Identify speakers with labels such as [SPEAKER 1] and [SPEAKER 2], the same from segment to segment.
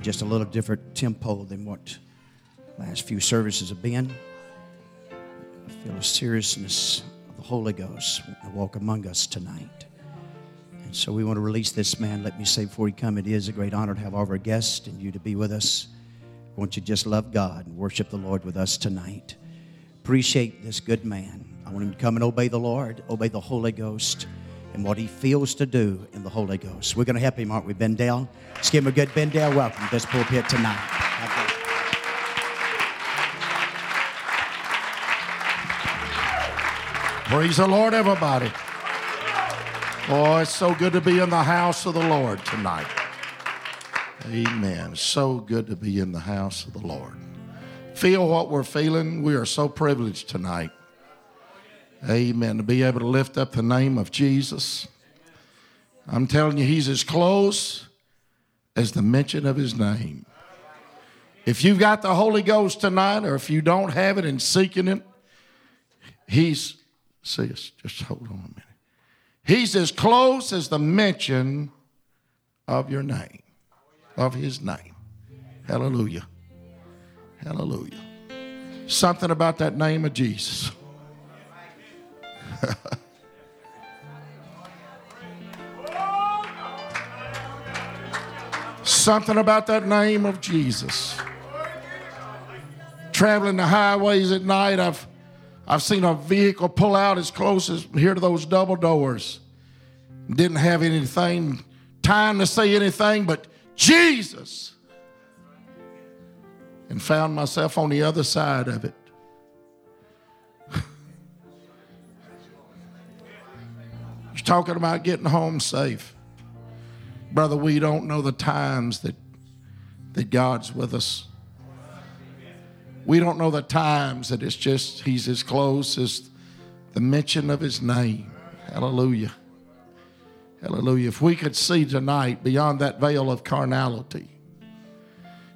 [SPEAKER 1] just a little different tempo than what last few services have been. I feel a seriousness of the Holy Ghost walk among us tonight. And so we want to release this man. Let me say before you come, it is a great honor to have all of our guests and you to be with us. I want you just love God and worship the Lord with us tonight. Appreciate this good man. I want him to come and obey the Lord, obey the Holy Ghost, and what he feels to do in the Holy Ghost. We're going to help him, aren't we, Bendale? Let's give him a good Bendale welcome to this pulpit tonight.
[SPEAKER 2] Praise the Lord, everybody. Oh, it's so good to be in the house of the Lord tonight. Amen. So good to be in the house of the Lord. Feel what we're feeling. We are so privileged tonight. Amen. To be able to lift up the name of Jesus. I'm telling you, He's as close as the mention of His name. If you've got the Holy Ghost tonight, or if you don't have it and seeking it, He's, see us, just hold on a minute. He's as close as the mention of your name, of his name. Hallelujah. Hallelujah. Something about that name of Jesus. Something about that name of Jesus. Traveling the highways at night, I've I've seen a vehicle pull out as close as here to those double doors. Didn't have anything, time to say anything but Jesus. And found myself on the other side of it. Talking about getting home safe. Brother, we don't know the times that, that God's with us. We don't know the times that it's just He's as close as the mention of His name. Hallelujah. Hallelujah. If we could see tonight beyond that veil of carnality,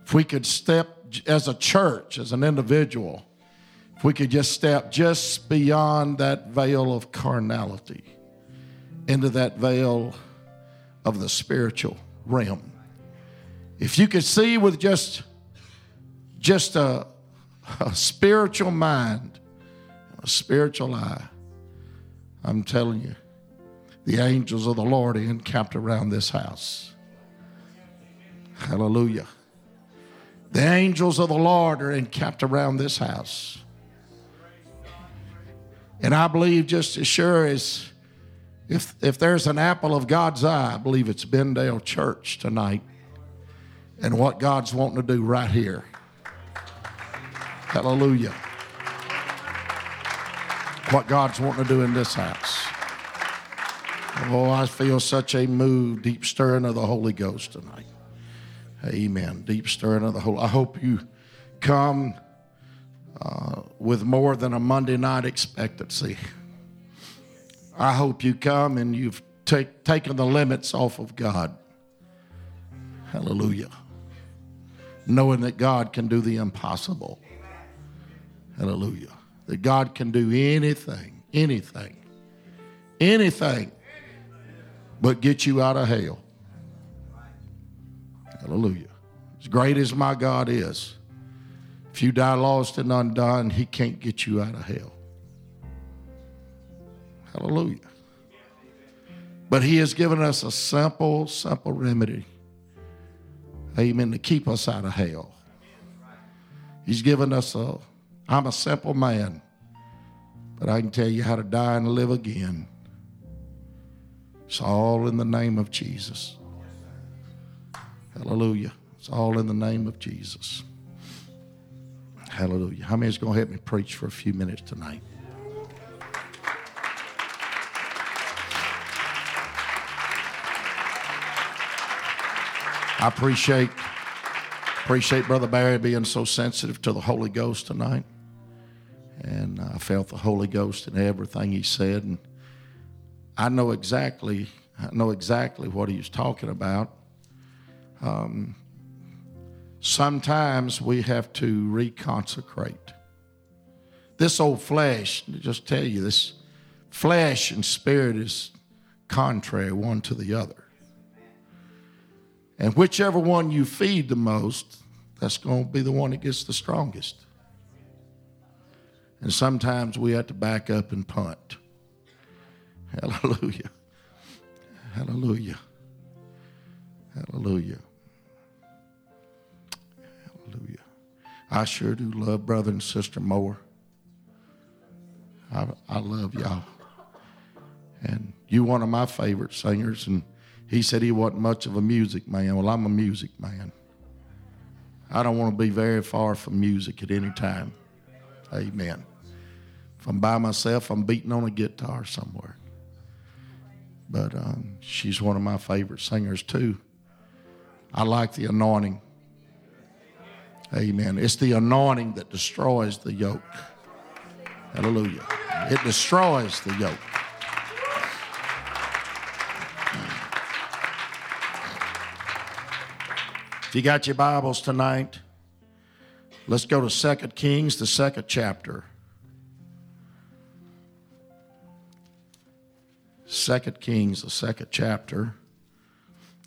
[SPEAKER 2] if we could step as a church, as an individual, if we could just step just beyond that veil of carnality into that veil of the spiritual realm. If you could see with just just a a spiritual mind, a spiritual eye. I'm telling you, the angels of the Lord are encamped around this house. Hallelujah. The angels of the Lord are encamped around this house. And I believe just as sure as if, if there's an apple of God's eye, I believe it's Bendale Church tonight and what God's wanting to do right here. Hallelujah. What God's wanting to do in this house. Oh, I feel such a move, deep stirring of the Holy Ghost tonight. Amen. Deep stirring of the Holy. I hope you come uh, with more than a Monday night expectancy. I hope you come and you've take, taken the limits off of God. Hallelujah. Knowing that God can do the impossible. Hallelujah. That God can do anything, anything, anything but get you out of hell. Hallelujah. As great as my God is, if you die lost and undone, He can't get you out of hell. Hallelujah. But He has given us a simple, simple remedy. Amen. To keep us out of hell. He's given us a I'm a simple man, but I can tell you how to die and live again. It's all in the name of Jesus. Hallelujah. It's all in the name of Jesus. Hallelujah. How many is going to help me preach for a few minutes tonight? I appreciate appreciate Brother Barry being so sensitive to the Holy Ghost tonight and I felt the Holy Ghost in everything he said, and I know exactly, I know exactly what he was talking about. Um, sometimes we have to reconsecrate. This old flesh, just tell you, this flesh and spirit is contrary one to the other. And whichever one you feed the most, that's going to be the one that gets the strongest. And sometimes we have to back up and punt. Hallelujah. Hallelujah. Hallelujah. Hallelujah. I sure do love brother and sister Moore. I, I love y'all. And you one of my favorite singers. And he said he wasn't much of a music man. Well, I'm a music man. I don't want to be very far from music at any time. Amen. If I'm by myself, I'm beating on a guitar somewhere. But um, she's one of my favorite singers too. I like the anointing. Amen. It's the anointing that destroys the yoke. Hallelujah. It destroys the yoke. If you got your Bibles tonight, let's go to 2 Kings, the second chapter. 2 Kings, the second chapter.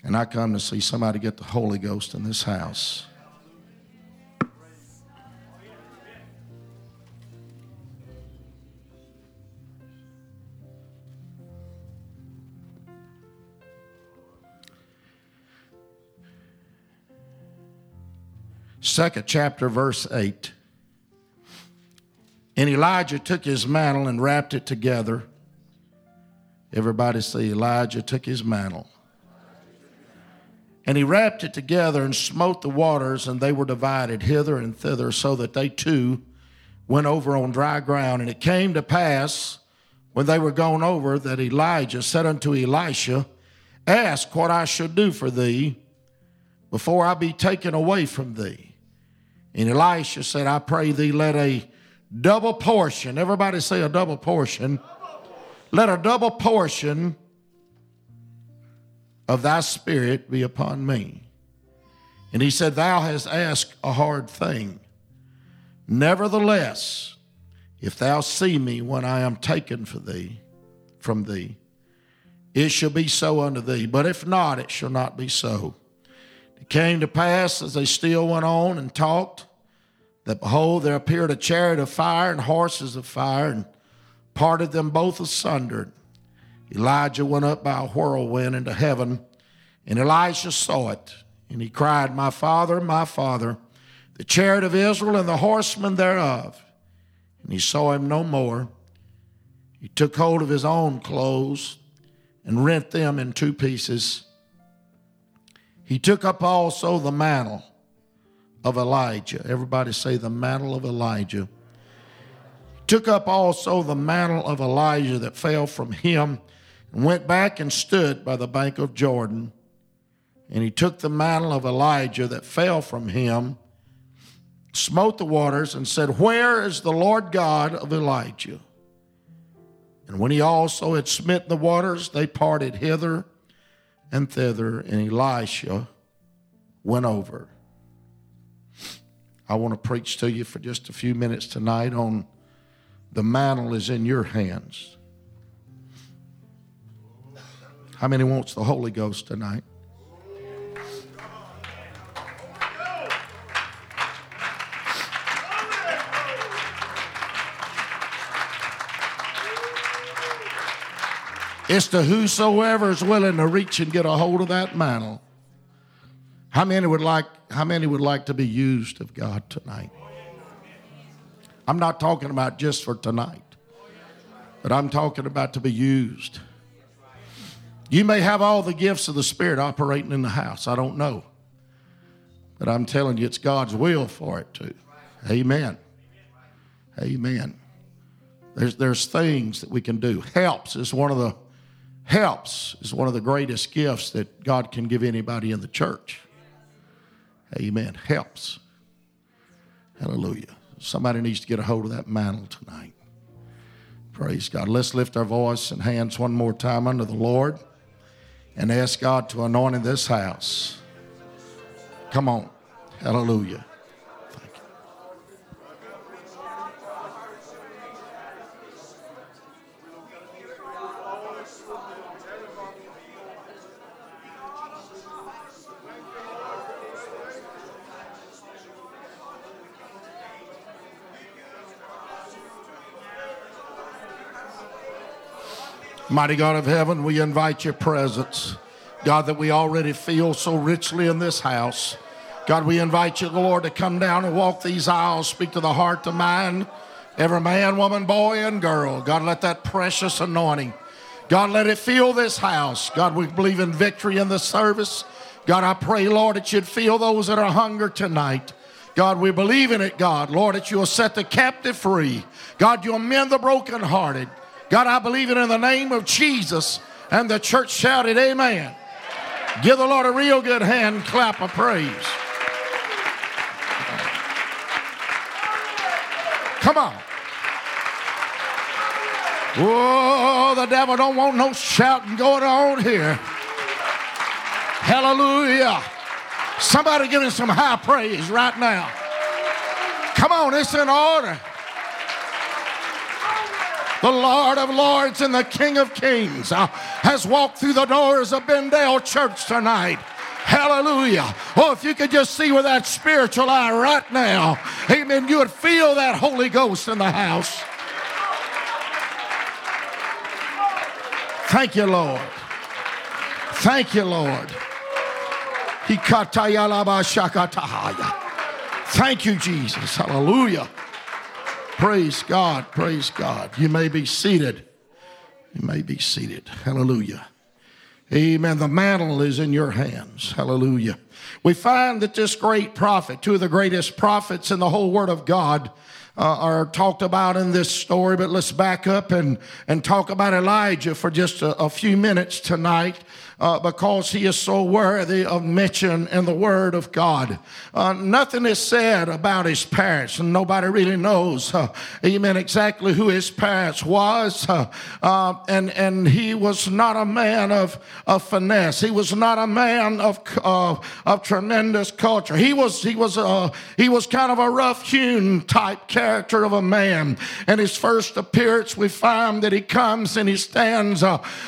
[SPEAKER 2] And I come to see somebody get the Holy Ghost in this house. Second chapter, verse 8. And Elijah took his mantle and wrapped it together. Everybody say, Elijah took his mantle. And he wrapped it together and smote the waters, and they were divided hither and thither, so that they too went over on dry ground. And it came to pass, when they were gone over, that Elijah said unto Elisha, Ask what I should do for thee before I be taken away from thee. And Elisha said, I pray thee, let a double portion, everybody say a double portion, let a double portion of thy spirit be upon me. And he said, Thou hast asked a hard thing. Nevertheless, if thou see me when I am taken for thee, from thee, it shall be so unto thee. But if not, it shall not be so. It came to pass as they still went on and talked that behold, there appeared a chariot of fire and horses of fire and parted them both asunder. Elijah went up by a whirlwind into heaven, and Elisha saw it. And he cried, My father, my father, the chariot of Israel and the horsemen thereof. And he saw him no more. He took hold of his own clothes and rent them in two pieces. He took up also the mantle of Elijah. Everybody say the mantle of Elijah. Took up also the mantle of Elijah that fell from him and went back and stood by the bank of Jordan. And he took the mantle of Elijah that fell from him, smote the waters, and said, Where is the Lord God of Elijah? And when he also had smitten the waters, they parted hither and thither, and Elisha went over. I want to preach to you for just a few minutes tonight on the mantle is in your hands. How many wants the Holy Ghost tonight? It's to whosoever is willing to reach and get a hold of that mantle. How many would like how many would like to be used of God tonight? I'm not talking about just for tonight. But I'm talking about to be used. You may have all the gifts of the Spirit operating in the house. I don't know. But I'm telling you, it's God's will for it to. Amen. Amen. There's, there's things that we can do. Helps is one of the helps is one of the greatest gifts that God can give anybody in the church. Amen. Helps. Hallelujah. Somebody needs to get a hold of that mantle tonight. Praise God. Let's lift our voice and hands one more time under the Lord and ask God to anoint in this house. Come on. Hallelujah. Mighty God of heaven, we invite your presence. God, that we already feel so richly in this house. God, we invite you, Lord, to come down and walk these aisles, speak to the heart, the mind, every man, woman, boy, and girl. God, let that precious anointing, God, let it fill this house. God, we believe in victory in the service. God, I pray, Lord, that you'd fill those that are hunger tonight. God, we believe in it, God. Lord, that you'll set the captive free. God, you'll mend the brokenhearted. God, I believe it in the name of Jesus. And the church shouted, Amen. Give the Lord a real good hand clap of praise. Come on. Oh, the devil don't want no shouting going on here. Hallelujah. Somebody give him some high praise right now. Come on, it's in order. The Lord of Lords and the King of Kings uh, has walked through the doors of Bendale Church tonight. Hallelujah. Oh, if you could just see with that spiritual eye right now, amen, you would feel that Holy Ghost in the house. Thank you, Lord. Thank you, Lord. Thank you, Jesus. Hallelujah. Praise God. Praise God. You may be seated. You may be seated. Hallelujah. Amen. The mantle is in your hands. Hallelujah. We find that this great prophet, two of the greatest prophets in the whole Word of God, uh, are talked about in this story, but let's back up and, and talk about Elijah for just a, a few minutes tonight uh, because he is so worthy of mention in the Word of God. Uh, nothing is said about his parents, and nobody really knows, uh, amen, exactly who his parents was. Uh, uh, and, and he was not a man of, of finesse. He was not a man of, uh, of tremendous culture. He was, he, was, he was kind of a rough-hewn type character of a man. And his first appearance, we find that he comes and he stands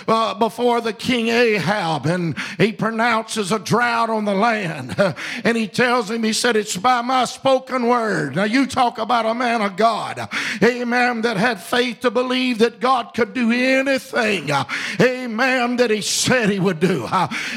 [SPEAKER 2] before the king Ahab Ahab and he pronounces a drought on the land. And he tells him, he said, It's by my spoken word. Now you talk about a man of God, amen, that had faith to believe that God could do anything, amen, that he said he would do.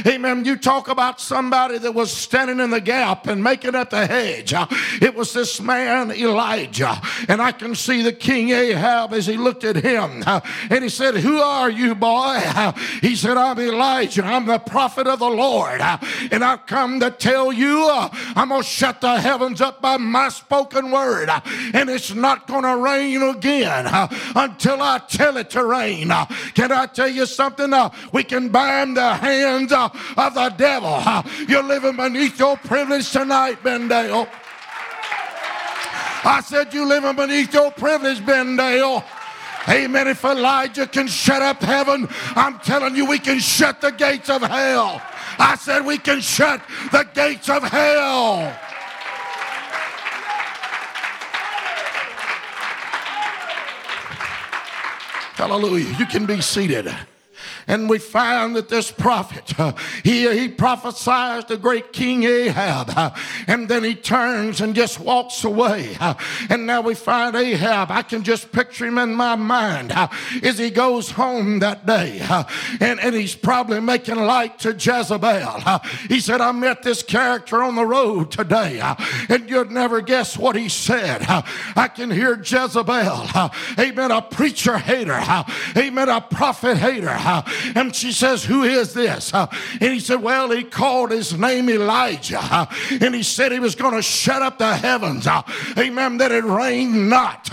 [SPEAKER 2] Amen. You talk about somebody that was standing in the gap and making up the hedge. It was this man, Elijah. And I can see the king Ahab as he looked at him and he said, Who are you, boy? He said, I'm Elijah. I'm the prophet of the Lord. And I've come to tell you, uh, I'm going to shut the heavens up by my spoken word. And it's not going to rain again uh, until I tell it to rain. Uh, can I tell you something? Uh, we can bind the hands uh, of the devil. Uh, you're living beneath your privilege tonight, Bendale. I said, You're living beneath your privilege, Bendale. Amen. If Elijah can shut up heaven, I'm telling you, we can shut the gates of hell. I said, we can shut the gates of hell. Hallelujah. You can be seated. And we find that this prophet, uh, he, he prophesies the great King Ahab, uh, and then he turns and just walks away. Uh, and now we find Ahab, I can just picture him in my mind uh, as he goes home that day. Uh, and, and he's probably making light to Jezebel. Uh, he said, I met this character on the road today, and you'd never guess what he said. I can hear Jezebel, amen, a preacher hater, amen, a prophet hater. And she says, Who is this? Uh, and he said, Well, he called his name Elijah. Uh, and he said he was going to shut up the heavens. Uh, amen. That it rained not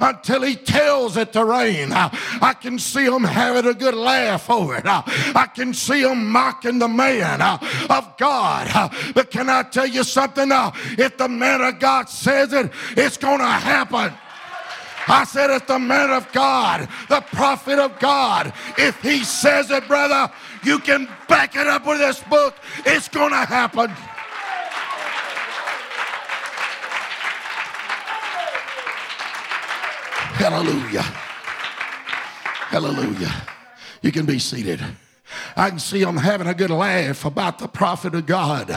[SPEAKER 2] until he tells it to rain. I can see him having a good laugh over it. I can see him mocking the man of God. But can I tell you something? If the man of God says it, it's going to happen. I said, if the man of God, the prophet of God, if he says it, brother, you can back it up with this book. It's going to happen. Hallelujah. Hallelujah. You can be seated. I can see them having a good laugh about the prophet of God.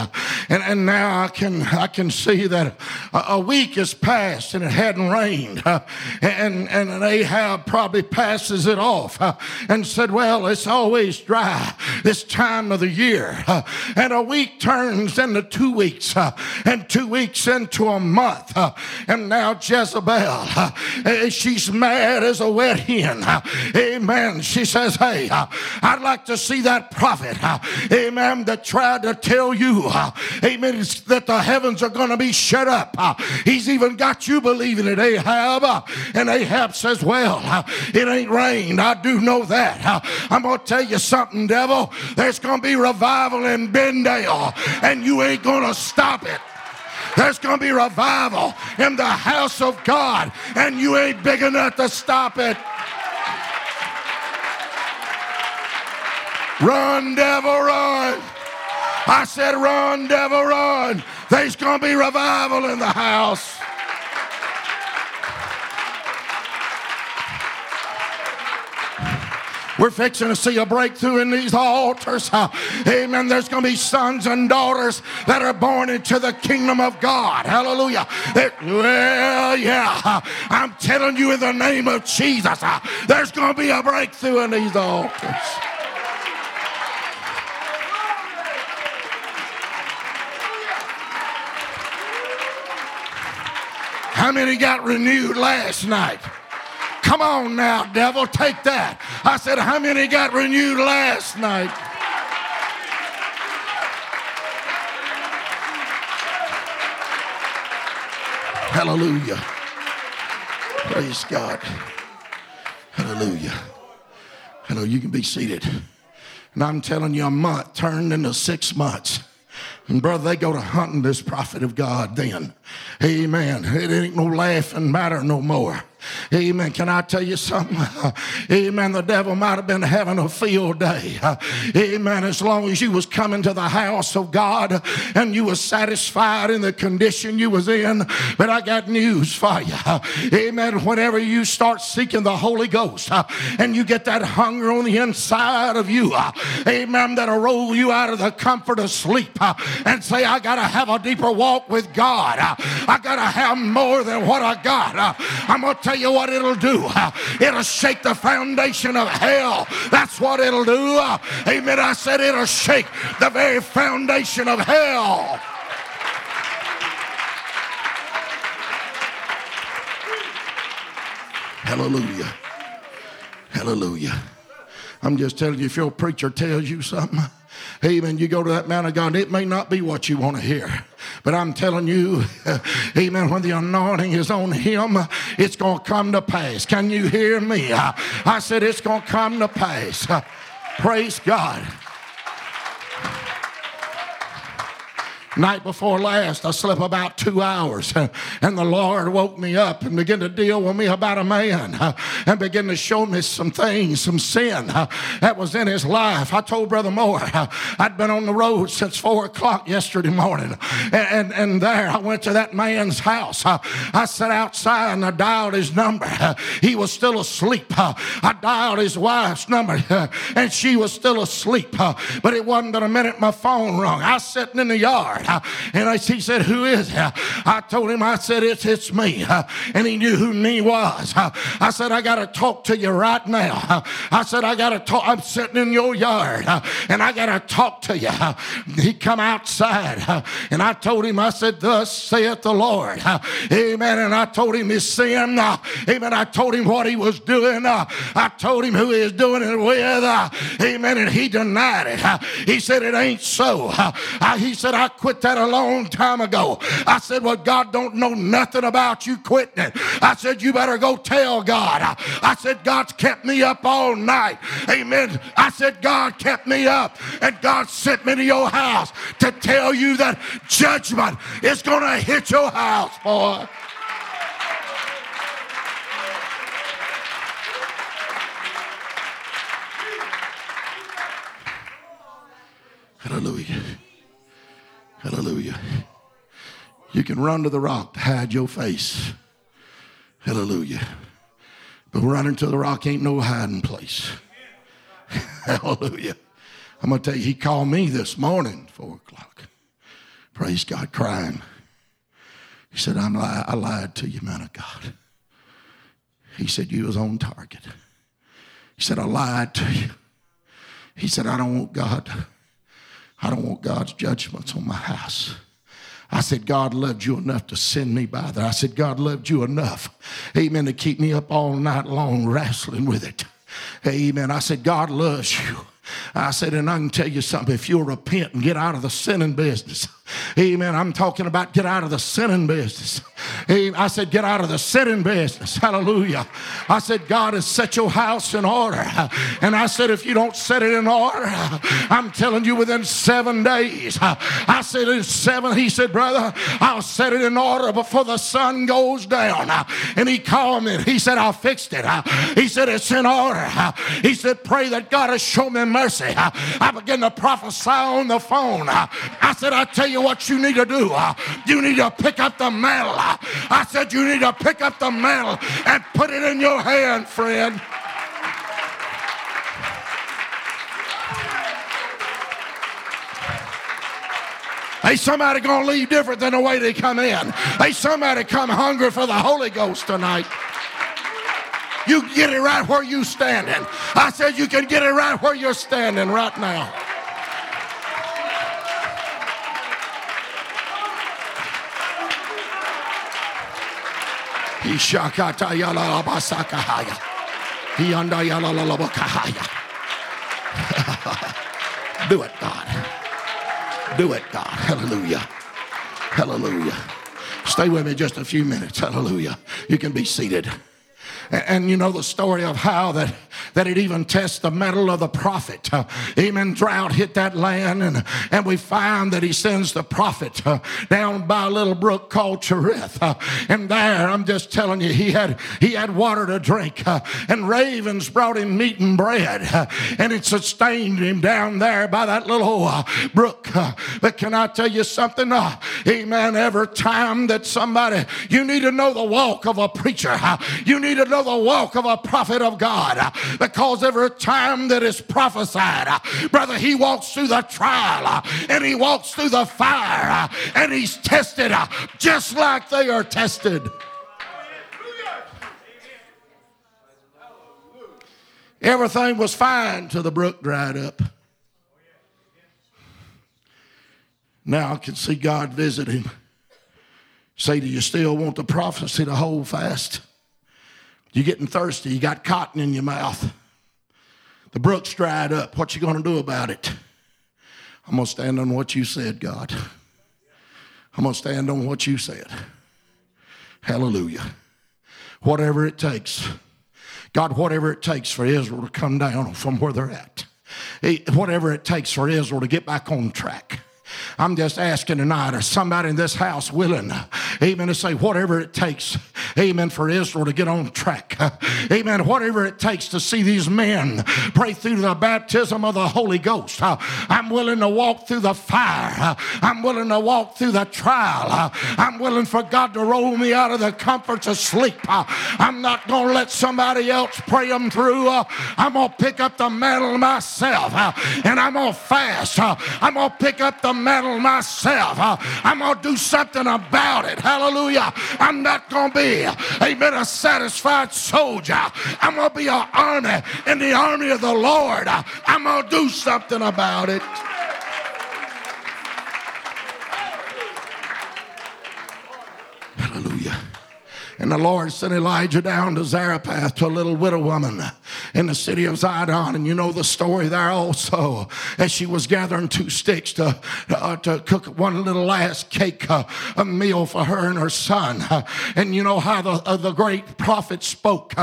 [SPEAKER 2] and, and now I can, I can see that a, a week has passed and it hadn't rained. And, and Ahab probably passes it off and said, Well, it's always dry this time of the year. And a week turns into two weeks, and two weeks into a month. And now Jezebel, she's mad as a wet hen. Amen. She says, Hey, I'd like to see that prophet, amen, that tried to tell you, amen, that the heavens are going to be shut up. He's even got you believing it, Ahab. And Ahab says, Well, it ain't rained. I do know that. I'm going to tell you something, devil. There's going to be revival in Bendale, and you ain't going to stop it. There's going to be revival in the house of God, and you ain't big enough to stop it. Run, devil, run. I said, run, devil, run. There's going to be revival in the house. We're fixing to see a breakthrough in these altars. Amen. There's going to be sons and daughters that are born into the kingdom of God. Hallelujah. It, well, yeah. I'm telling you in the name of Jesus, uh, there's going to be a breakthrough in these altars. How many got renewed last night? Come on now, devil, take that. I said, How many got renewed last night? Hallelujah. Praise God. Hallelujah. Hello, you can be seated. And I'm telling you, a month turned into six months. And brother, they go to hunting this prophet of God then. Amen. It ain't no laughing matter no more. Amen. Can I tell you something? Amen. The devil might have been having a field day. Amen. As long as you was coming to the house of God and you was satisfied in the condition you was in. But I got news for you. Amen. Whenever you start seeking the Holy Ghost and you get that hunger on the inside of you, amen, that'll roll you out of the comfort of sleep and say, I got to have a deeper walk with God. I got to have more than what I got. Uh, I'm going to tell you what it'll do. Uh, it'll shake the foundation of hell. That's what it'll do. Uh, amen. I said it'll shake the very foundation of hell. Hallelujah. Hallelujah. I'm just telling you, if your preacher tells you something, Amen. You go to that man of God, it may not be what you want to hear. But I'm telling you, amen, when the anointing is on him, it's going to come to pass. Can you hear me? I said it's going to come to pass. Praise God. Night before last, I slept about two hours, and the Lord woke me up and began to deal with me about a man and began to show me some things, some sin that was in his life. I told Brother Moore I'd been on the road since four o'clock yesterday morning, and, and, and there I went to that man's house. I sat outside and I dialed his number. He was still asleep. I dialed his wife's number, and she was still asleep. But it wasn't but a minute my phone rung. I was sitting in the yard. And I, he said, Who is it? I told him, I said, It's, it's me. And he knew who me was. I said, I got to talk to you right now. I said, I got to talk. I'm sitting in your yard and I got to talk to you. He come outside and I told him, I said, Thus saith the Lord. Amen. And I told him his sin. Amen. I told him what he was doing. I told him who he was doing it with. Amen. And he denied it. He said, It ain't so. He said, I quit quit that a long time ago. I said, Well, God don't know nothing about you quitting it. I said, You better go tell God. I said, God's kept me up all night. Amen. I said, God kept me up, and God sent me to your house to tell you that judgment is going to hit your house, boy. Hallelujah. Hallelujah. You can run to the rock to hide your face. Hallelujah. But running to the rock ain't no hiding place. Hallelujah. I'm going to tell you, he called me this morning, four o'clock. Praise God, crying. He said, I'm li- I lied to you, man of God. He said, You was on target. He said, I lied to you. He said, I don't want God. I don't want God's judgments on my house. I said, God loved you enough to send me by there. I said, God loved you enough, amen, to keep me up all night long wrestling with it. Amen. I said, God loves you. I said, and I can tell you something, if you'll repent and get out of the sinning business, amen. I'm talking about get out of the sinning business. I said, get out of the sinning business. Hallelujah. I said, God has set your house in order. And I said, if you don't set it in order, I'm telling you within seven days. I said, in seven, he said, brother, I'll set it in order before the sun goes down. And he called me. He said, I fixed it. He said, it's in order. He said, pray that God has shown me mercy. I began to prophesy on the phone. I said, I tell you what you need to do. You need to pick up the mantle. I said, you need to pick up the mantle and put it in your hand, friend. Hey, somebody gonna leave different than the way they come in. Hey, somebody come hungry for the Holy Ghost tonight. You can get it right where you're standing. I said you can get it right where you're standing right now. Do it, God. Do it, God. Hallelujah. Hallelujah. Stay with me just a few minutes. Hallelujah. You can be seated. And, you know the story of how that, that it even tests the mettle of the prophet. Uh, amen. Drought hit that land, and, and we find that he sends the prophet uh, down by a little brook called Cherith. Uh, and there, I'm just telling you, he had he had water to drink, uh, and ravens brought him meat and bread, uh, and it sustained him down there by that little uh, brook. But can I tell you something? Amen. Every time that somebody, you need to know the walk of a preacher. You need to know the walk of a prophet of God because every time that is prophesied, brother, he walks through the trial and he walks through the fire and he's tested just like they are tested. Everything was fine till the brook dried up. Now I can see God visit him. Say, do you still want the prophecy to hold fast? You're getting thirsty. You got cotton in your mouth. The brook's dried up. What you going to do about it? I'm going to stand on what you said, God. I'm going to stand on what you said. Hallelujah. Whatever it takes. God, whatever it takes for Israel to come down from where they're at. Whatever it takes for Israel to get back on track. I'm just asking tonight, is somebody in this house willing, amen, to say whatever it takes, amen, for Israel to get on track, amen, whatever it takes to see these men pray through the baptism of the Holy Ghost. I'm willing to walk through the fire, I'm willing to walk through the trial, I'm willing for God to roll me out of the comforts of sleep. I'm not going to let somebody else pray them through. I'm going to pick up the mantle myself and I'm going to fast. I'm going to pick up the mantle myself. Uh, I'm going to do something about it. Hallelujah. I'm not going to be, amen, a satisfied soldier. I'm going to be an army in the army of the Lord. Uh, I'm going to do something about it. Hallelujah. And the Lord sent Elijah down to Zarephath to a little widow woman in the city of Zidon. And you know the story there also. As she was gathering two sticks to, uh, to cook one little last cake, uh, a meal for her and her son. Uh, and you know how the, uh, the great prophet spoke.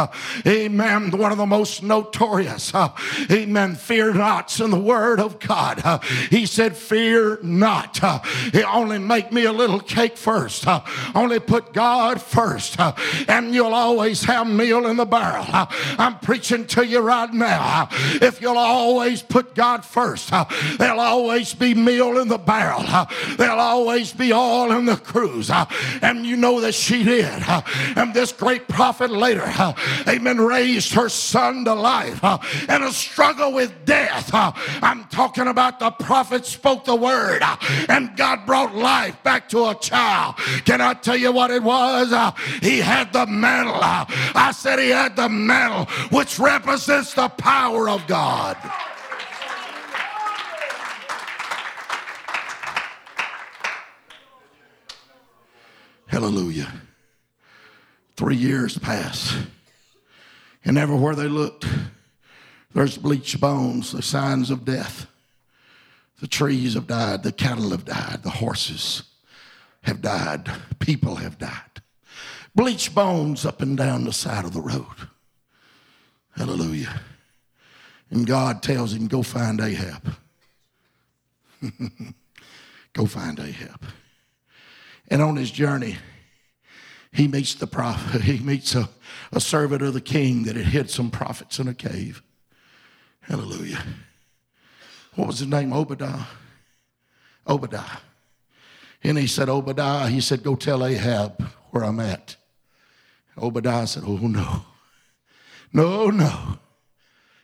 [SPEAKER 2] Amen. One of the most notorious. Uh, amen. Fear nots in the word of God. He said, Fear not. Uh, only make me a little cake first. Only put God first. And you'll always have meal in the barrel. I'm preaching to you right now, if you'll always put God first, there'll always be meal in the barrel. There'll always be oil in the cruse. And you know that she did. And this great prophet later, amen, raised her son to life in a struggle with death. I'm talking about the prophet spoke the word and God brought life back to a child. Can I tell you what it was? He had the mantle. I said he had the mantle, which represents the power of God. Hallelujah. Three years pass. And everywhere they looked, there's bleached bones, the signs of death. The trees have died, the cattle have died, the horses have died, people have died. Bleached bones up and down the side of the road. Hallelujah. And God tells him, Go find Ahab. Go find Ahab. And on his journey, he meets the prophet. He meets a, a servant of the king that had hid some prophets in a cave. Hallelujah. What was his name? Obadiah. Obadiah. And he said, Obadiah, he said, go tell Ahab where I'm at. Obadiah said, Oh no. No, no.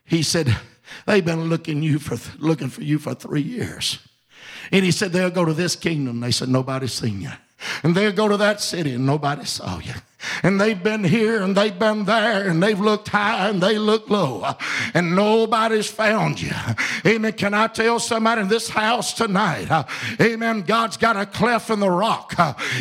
[SPEAKER 2] He said, They've been looking you for looking for you for three years. And he said, They'll go to this kingdom. They said, Nobody's seen you. And they'll go to that city and nobody saw you. And they've been here and they've been there and they've looked high and they look low and nobody's found you. Amen. Can I tell somebody in this house tonight? Amen. God's got a cleft in the rock.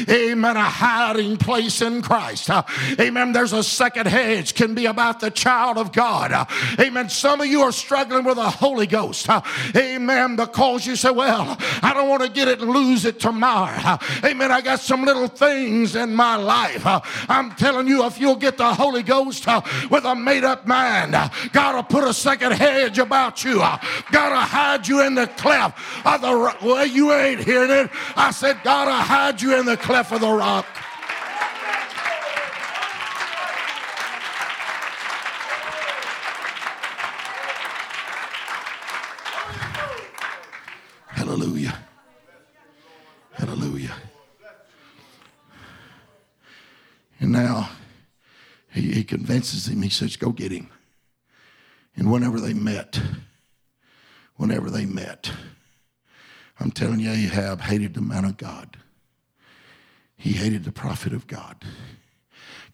[SPEAKER 2] Amen. A hiding place in Christ. Amen. There's a second hedge can be about the child of God. Amen. Some of you are struggling with the Holy Ghost. Amen. Because you say, well, I don't want to get it and lose it tomorrow. Amen. I got some little things in my life. Uh, I'm telling you, if you'll get the Holy Ghost uh, with a made up mind, uh, God will put a second hedge about you. God will hide you in the cleft of the rock. Well, you ain't hearing it. I said, God will hide you in the cleft of the rock. Hallelujah. Hallelujah. And now he, he convinces him, he says, Go get him. And whenever they met, whenever they met, I'm telling you, Ahab hated the man of God. He hated the prophet of God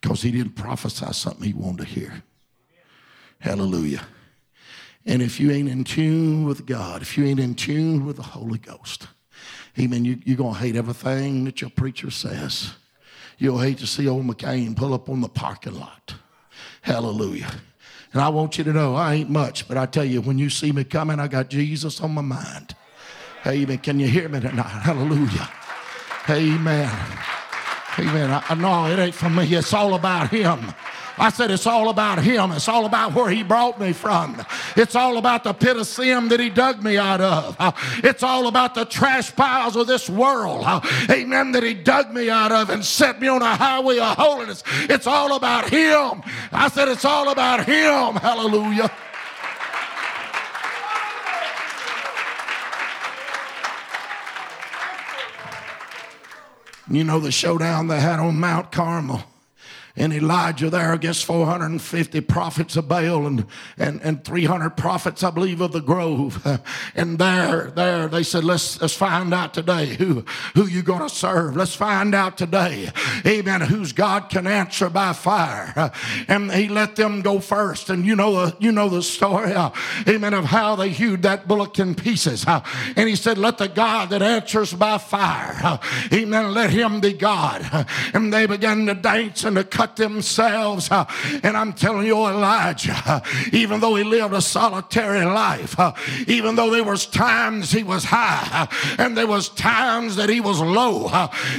[SPEAKER 2] because he didn't prophesy something he wanted to hear. Hallelujah. And if you ain't in tune with God, if you ain't in tune with the Holy Ghost, amen, you, you're going to hate everything that your preacher says. You'll hate to see old McCain pull up on the parking lot. Hallelujah. And I want you to know I ain't much, but I tell you, when you see me coming, I got Jesus on my mind. Amen. Can you hear me tonight? Hallelujah. Amen. Amen. I, no, it ain't for me. It's all about Him. I said, it's all about Him. It's all about where He brought me from. It's all about the pit of sin that He dug me out of. It's all about the trash piles of this world. Amen. That He dug me out of and set me on a highway of holiness. It's all about Him. I said, it's all about Him. Hallelujah. You know the showdown they had on Mount Carmel and Elijah there against 450 prophets of Baal and, and, and 300 prophets, I believe, of the grove. And there, there, they said, let's, let's find out today who, who you're going to serve. Let's find out today, amen, whose God can answer by fire. And he let them go first. And you know the, you know the story, uh, amen, of how they hewed that bullock in pieces. Uh, and he said, let the God that answers by fire, uh, amen, let him be God. And they began to dance and to cut cut themselves. And I'm telling you, Elijah, even though he lived a solitary life, even though there was times he was high and there was times that he was low,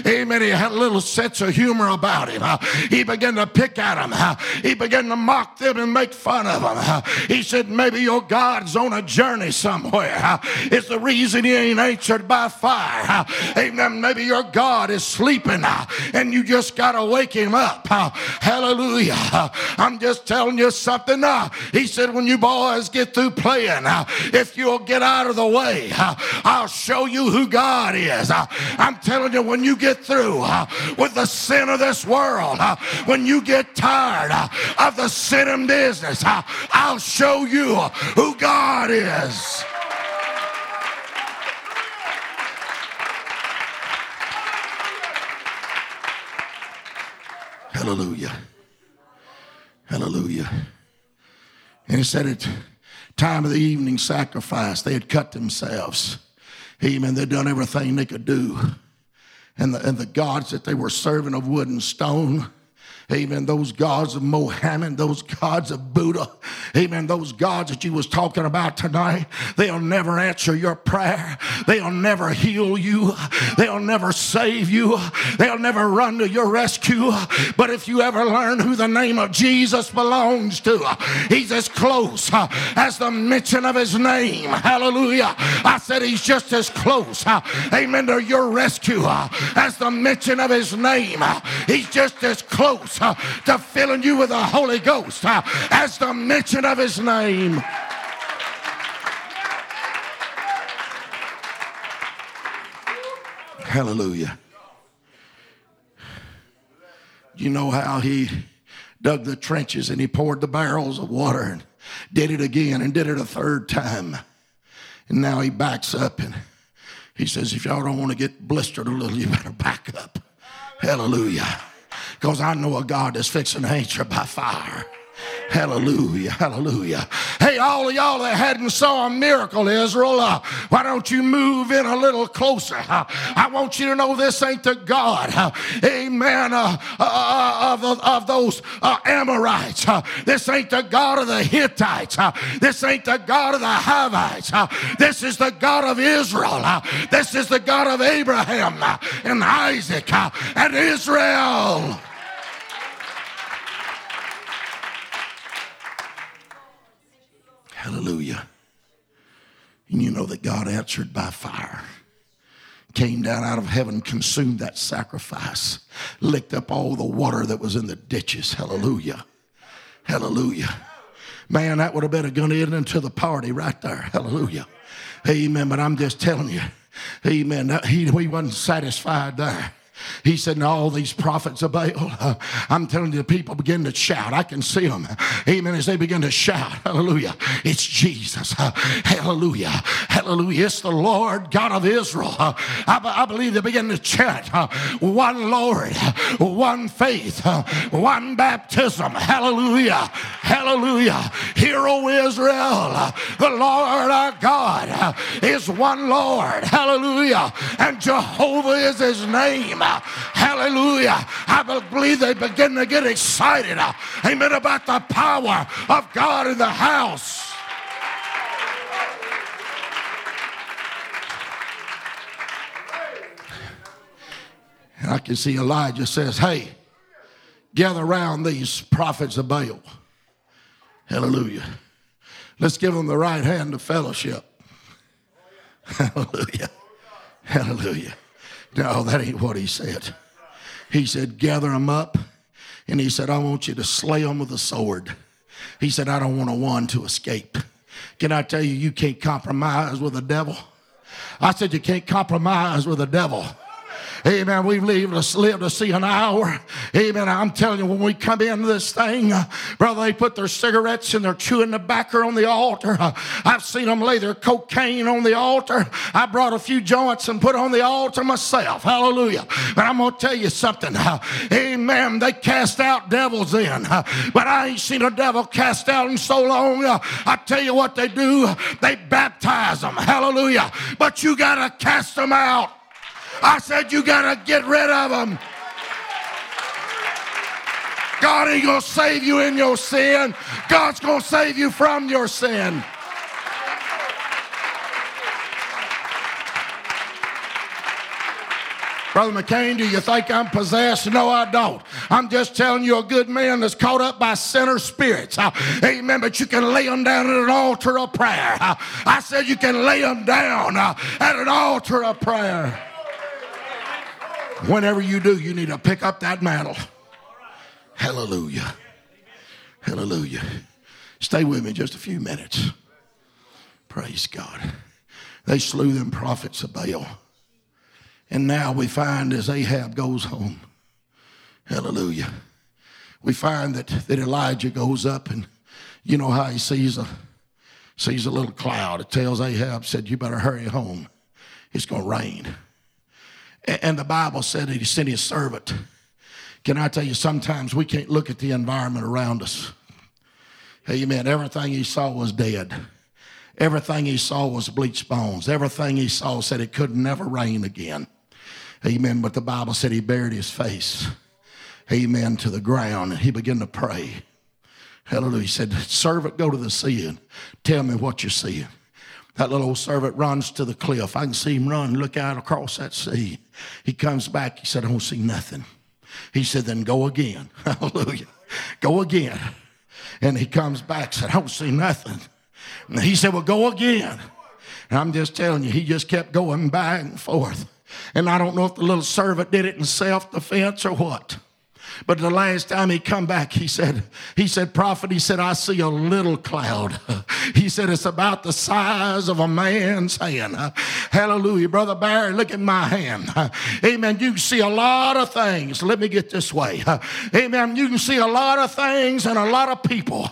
[SPEAKER 2] amen, he had a little sense of humor about him. He began to pick at him. He began to mock them and make fun of them. He said, maybe your God's on a journey somewhere. It's the reason he ain't answered by fire. Amen. Maybe your God is sleeping and you just got to wake him up. Hallelujah. I'm just telling you something. Uh, he said, when you boys get through playing, uh, if you'll get out of the way, uh, I'll show you who God is. I'm telling you, when you get through with the sin of this world, when you get tired of the sin and business, I'll show you who God is. Hallelujah. Hallelujah. And he said at time of the evening sacrifice, they had cut themselves. Amen. They'd done everything they could do. And the, and the gods that they were serving of wood and stone Amen. Those gods of Mohammed, those gods of Buddha, amen. Those gods that you was talking about tonight, they'll never answer your prayer. They'll never heal you. They'll never save you. They'll never run to your rescue. But if you ever learn who the name of Jesus belongs to, he's as close uh, as the mention of his name. Hallelujah. I said he's just as close, uh, amen, to your rescue uh, as the mention of his name. He's just as close uh, to filling you with the Holy Ghost uh, as the mention of his name. Hallelujah. You know how he dug the trenches and he poured the barrels of water and did it again and did it a third time. And now he backs up and he says, If y'all don't want to get blistered a little, you better back up. Hallelujah because I know a God that's fixing to answer by fire. Hallelujah, hallelujah. Hey, all of y'all that hadn't saw a miracle, Israel, uh, why don't you move in a little closer? Uh, I want you to know this ain't the God, uh, amen, uh, uh, uh, of, of those Amorites. this ain't the God of the Hittites. this ain't the God of the Hivites. this is the God of Israel. this is the God of Abraham and Isaac and Israel. Hallelujah. And you know that God answered by fire. Came down out of heaven, consumed that sacrifice, licked up all the water that was in the ditches. Hallelujah. Hallelujah. Man, that would have been a good end into the party right there. Hallelujah. Amen. But I'm just telling you, amen. He, he wasn't satisfied there. He said, "Now all these prophets of Baal, uh, I'm telling you, the people begin to shout. I can see them. Amen. As they begin to shout, Hallelujah. It's Jesus. Uh, hallelujah. Hallelujah. It's the Lord God of Israel. Uh, I, I, believe they begin to chant one Lord, one faith, one baptism. Hallelujah. Hallelujah. Hear, O Israel, the Lord our God is one Lord. Hallelujah. And Jehovah is his name. Hallelujah. I believe they begin to get excited. Amen. About the power of God in the house. And I can see Elijah says, Hey, gather around these prophets of Baal. Hallelujah. Let's give them the right hand of fellowship. Hallelujah. Hallelujah. No, that ain't what he said. He said, gather them up. And he said, I want you to slay them with a sword. He said, I don't want a one to escape. Can I tell you, you can't compromise with the devil? I said, you can't compromise with the devil. Amen. We've lived to, lived to see an hour. Amen. I'm telling you, when we come into this thing, brother, they put their cigarettes and they're chewing tobacco on the altar. I've seen them lay their cocaine on the altar. I brought a few joints and put on the altar myself. Hallelujah. But I'm going to tell you something. Amen. They cast out devils in, but I ain't seen a devil cast out in so long. I tell you what they do. They baptize them. Hallelujah. But you got to cast them out. I said, You got to get rid of them. God ain't going to save you in your sin, God's going to save you from your sin. Brother McCain, do you think I'm possessed? No, I don't. I'm just telling you a good man that's caught up by sinner spirits. Uh, amen. But you can lay them down at an altar of prayer. Uh, I said you can lay them down uh, at an altar of prayer. Whenever you do, you need to pick up that mantle. Hallelujah. Hallelujah. Stay with me just a few minutes. Praise God. They slew them prophets of Baal. And now we find as Ahab goes home, hallelujah, we find that, that Elijah goes up and you know how he sees a sees a little cloud. It tells Ahab, said, You better hurry home. It's gonna rain. And the Bible said that he sent his servant. Can I tell you, sometimes we can't look at the environment around us. Amen. Everything he saw was dead. Everything he saw was bleached bones. Everything he saw said it could never rain again. Amen. But the Bible said he buried his face, amen, to the ground and he began to pray. Hallelujah. He said, Servant, go to the sea and tell me what you're seeing. That little old servant runs to the cliff. I can see him run, look out across that sea. He comes back. He said, I don't see nothing. He said, Then go again. Hallelujah. Go again. And he comes back, said, I don't see nothing. And he said, Well, go again. And I'm just telling you, he just kept going back and forth. And I don't know if the little servant did it in self defense or what. But the last time he come back, he said, he said, prophet, he said, I see a little cloud. He said, it's about the size of a man's hand. Hallelujah. Brother Barry, look at my hand. Amen. You can see a lot of things. Let me get this way. Amen. You can see a lot of things and a lot of people.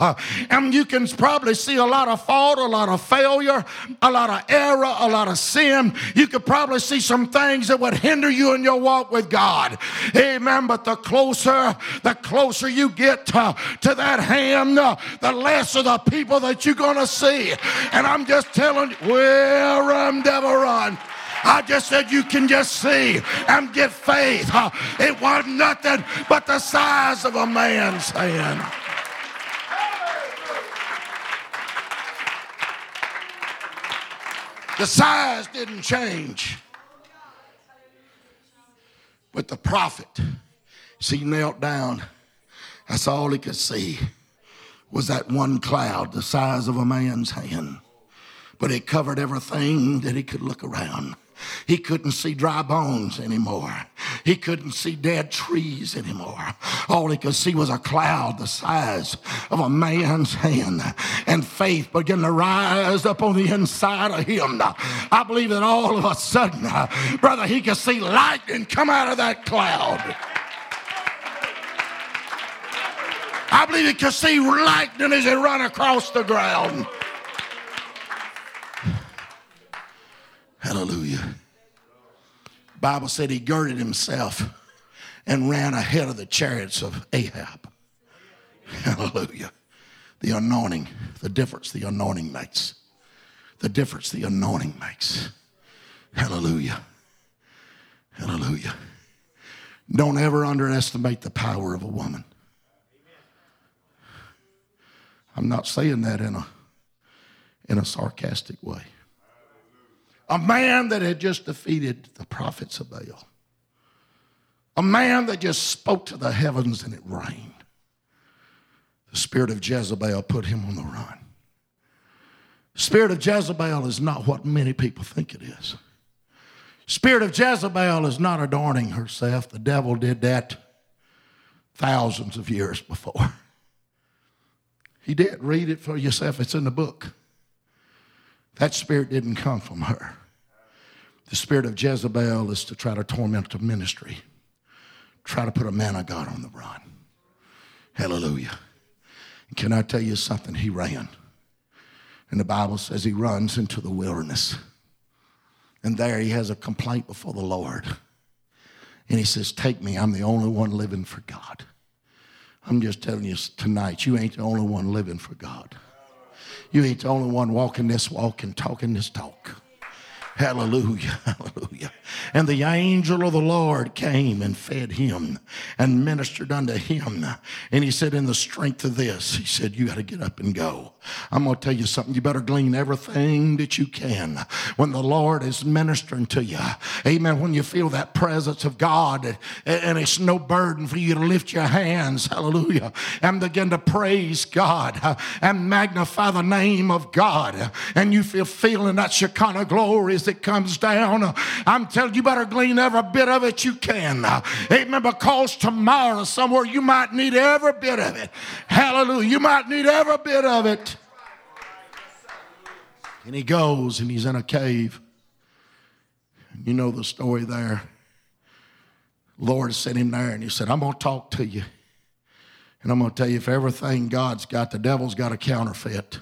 [SPEAKER 2] And you can probably see a lot of fault, a lot of failure, a lot of error, a lot of sin. You could probably see some things that would hinder you in your walk with God. Amen. But the closer closer, the closer you get to, to that hand, uh, the less of the people that you're going to see. And I'm just telling you, well, um, run, devil, run. I just said you can just see and get faith. It was nothing but the size of a man's hand. The size didn't change. But the prophet He knelt down. That's all he could see was that one cloud the size of a man's hand. But it covered everything that he could look around. He couldn't see dry bones anymore. He couldn't see dead trees anymore. All he could see was a cloud the size of a man's hand. And faith began to rise up on the inside of him. I believe that all of a sudden, brother, he could see lightning come out of that cloud. I believe he could see lightning as it run across the ground. Hallelujah. Bible said he girded himself and ran ahead of the chariots of Ahab. Hallelujah. The anointing, the difference the anointing makes. The difference the anointing makes. Hallelujah. Hallelujah. Don't ever underestimate the power of a woman. I'm not saying that in a, in a sarcastic way. A man that had just defeated the prophets of Baal. A man that just spoke to the heavens and it rained. The spirit of Jezebel put him on the run. The spirit of Jezebel is not what many people think it is. Spirit of Jezebel is not adorning herself. The devil did that thousands of years before. He did. Read it for yourself. It's in the book. That spirit didn't come from her. The spirit of Jezebel is to try to torment the ministry, try to put a man of God on the run. Hallelujah. Can I tell you something? He ran. And the Bible says he runs into the wilderness. And there he has a complaint before the Lord. And he says, Take me, I'm the only one living for God. I'm just telling you tonight, you ain't the only one living for God. You ain't the only one walking this walk and talking this talk. Hallelujah, hallelujah. And the angel of the Lord came and fed him and ministered unto him. And he said, In the strength of this, he said, You got to get up and go. I'm going to tell you something. You better glean everything that you can when the Lord is ministering to you. Amen. When you feel that presence of God and it's no burden for you to lift your hands, hallelujah, and begin to praise God and magnify the name of God. And you feel feeling that Shekinah glory as it comes down. I'm telling you, you better glean every bit of it you can. Amen. Because tomorrow, somewhere, you might need every bit of it. Hallelujah. You might need every bit of it. And he goes and he's in a cave. You know the story there. Lord sent him there and he said, I'm going to talk to you. And I'm going to tell you if everything God's got, the devil's got a counterfeit.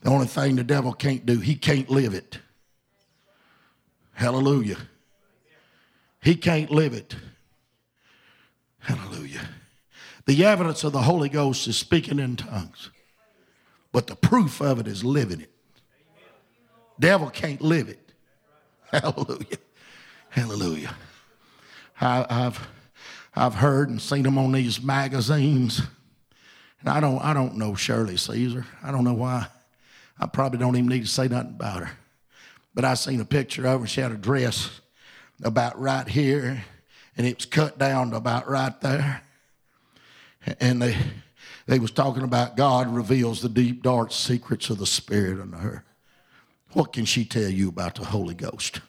[SPEAKER 2] The only thing the devil can't do, he can't live it. Hallelujah. He can't live it. Hallelujah. The evidence of the Holy Ghost is speaking in tongues, but the proof of it is living it. Devil can't live it. Hallelujah. Hallelujah. I, have I've heard and seen them on these magazines. And I don't, I don't know Shirley Caesar. I don't know why. I probably don't even need to say nothing about her. But I seen a picture of her. She had a dress about right here, and it was cut down to about right there. And they, they was talking about God reveals the deep, dark secrets of the Spirit unto her. What can she tell you about the Holy Ghost?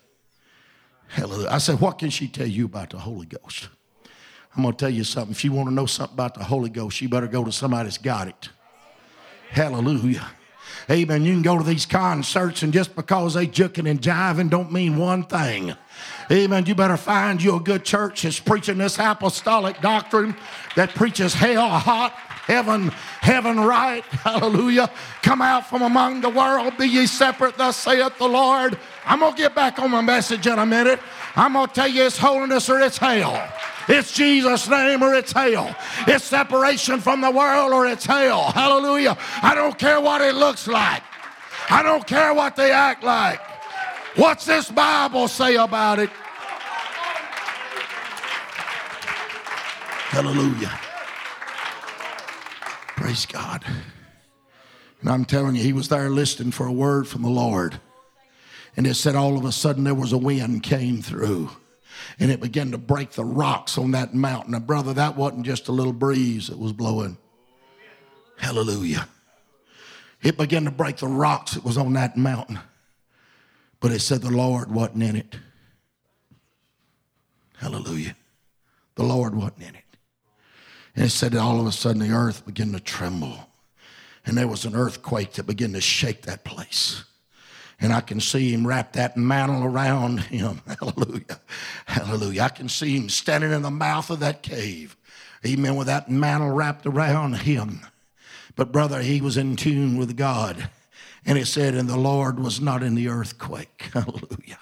[SPEAKER 2] Hallelujah. I said, What can she tell you about the Holy Ghost? I'm going to tell you something. If you want to know something about the Holy Ghost, you better go to somebody that's got it. Hallelujah. Amen. You can go to these concerts, and just because they juking and jiving don't mean one thing. Amen. You better find you a good church that's preaching this apostolic doctrine that preaches hell hot, heaven, heaven right. Hallelujah. Come out from among the world, be ye separate, thus saith the Lord. I'm going to get back on my message in a minute. I'm going to tell you it's holiness or it's hell. It's Jesus' name or it's hell. It's separation from the world or it's hell. Hallelujah. I don't care what it looks like. I don't care what they act like. What's this Bible say about it? Hallelujah. Praise God. And I'm telling you, he was there listening for a word from the Lord. And it said all of a sudden there was a wind came through and it began to break the rocks on that mountain. Now, brother, that wasn't just a little breeze that was blowing. Hallelujah. It began to break the rocks that was on that mountain. But it said the Lord wasn't in it. Hallelujah. The Lord wasn't in it. And it said that all of a sudden the earth began to tremble. And there was an earthquake that began to shake that place and I can see him wrap that mantle around him. Hallelujah. Hallelujah. I can see him standing in the mouth of that cave. Amen. With that mantle wrapped around him. But, brother, he was in tune with God. And it said, and the Lord was not in the earthquake. Hallelujah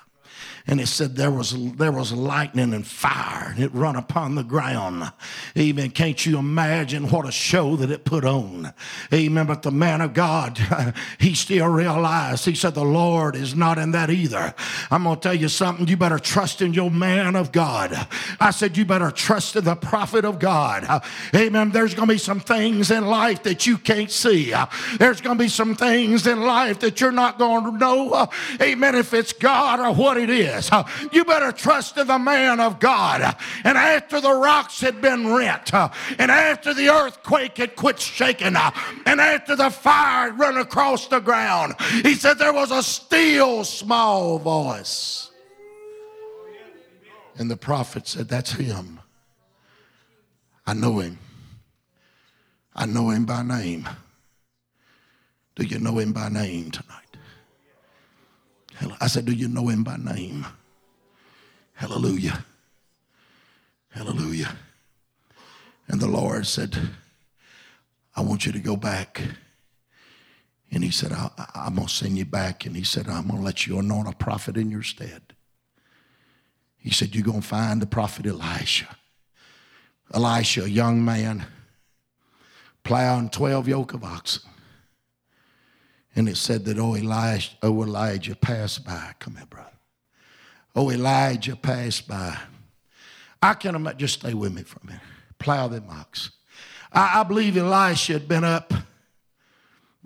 [SPEAKER 2] and it said there was there was lightning and fire and it run upon the ground. Amen. Can't you imagine what a show that it put on? Amen. But the man of god he still realized he said the lord is not in that either. I'm going to tell you something. You better trust in your man of god. I said you better trust in the prophet of god. Amen. There's going to be some things in life that you can't see. There's going to be some things in life that you're not going to know amen if it's god or what it is You better trust in the man of God. And after the rocks had been rent, and after the earthquake had quit shaking, and after the fire had run across the ground, he said there was a still small voice. And the prophet said, That's him. I know him. I know him by name. Do you know him by name tonight? I said, Do you know him by name? Hallelujah. Hallelujah. And the Lord said, I want you to go back. And he said, I, am going to send you back. And he said, I'm going to let you anoint a prophet in your stead. He said, You're going to find the prophet Elisha. Elisha, a young man, plowing 12 yoke of oxen. And it said that, oh, Elijah, oh, Elijah passed by. Come here, brother. Oh, Elijah passed by. I can imagine, just stay with me for a minute. Plow them ox. I, I believe Elisha had been up.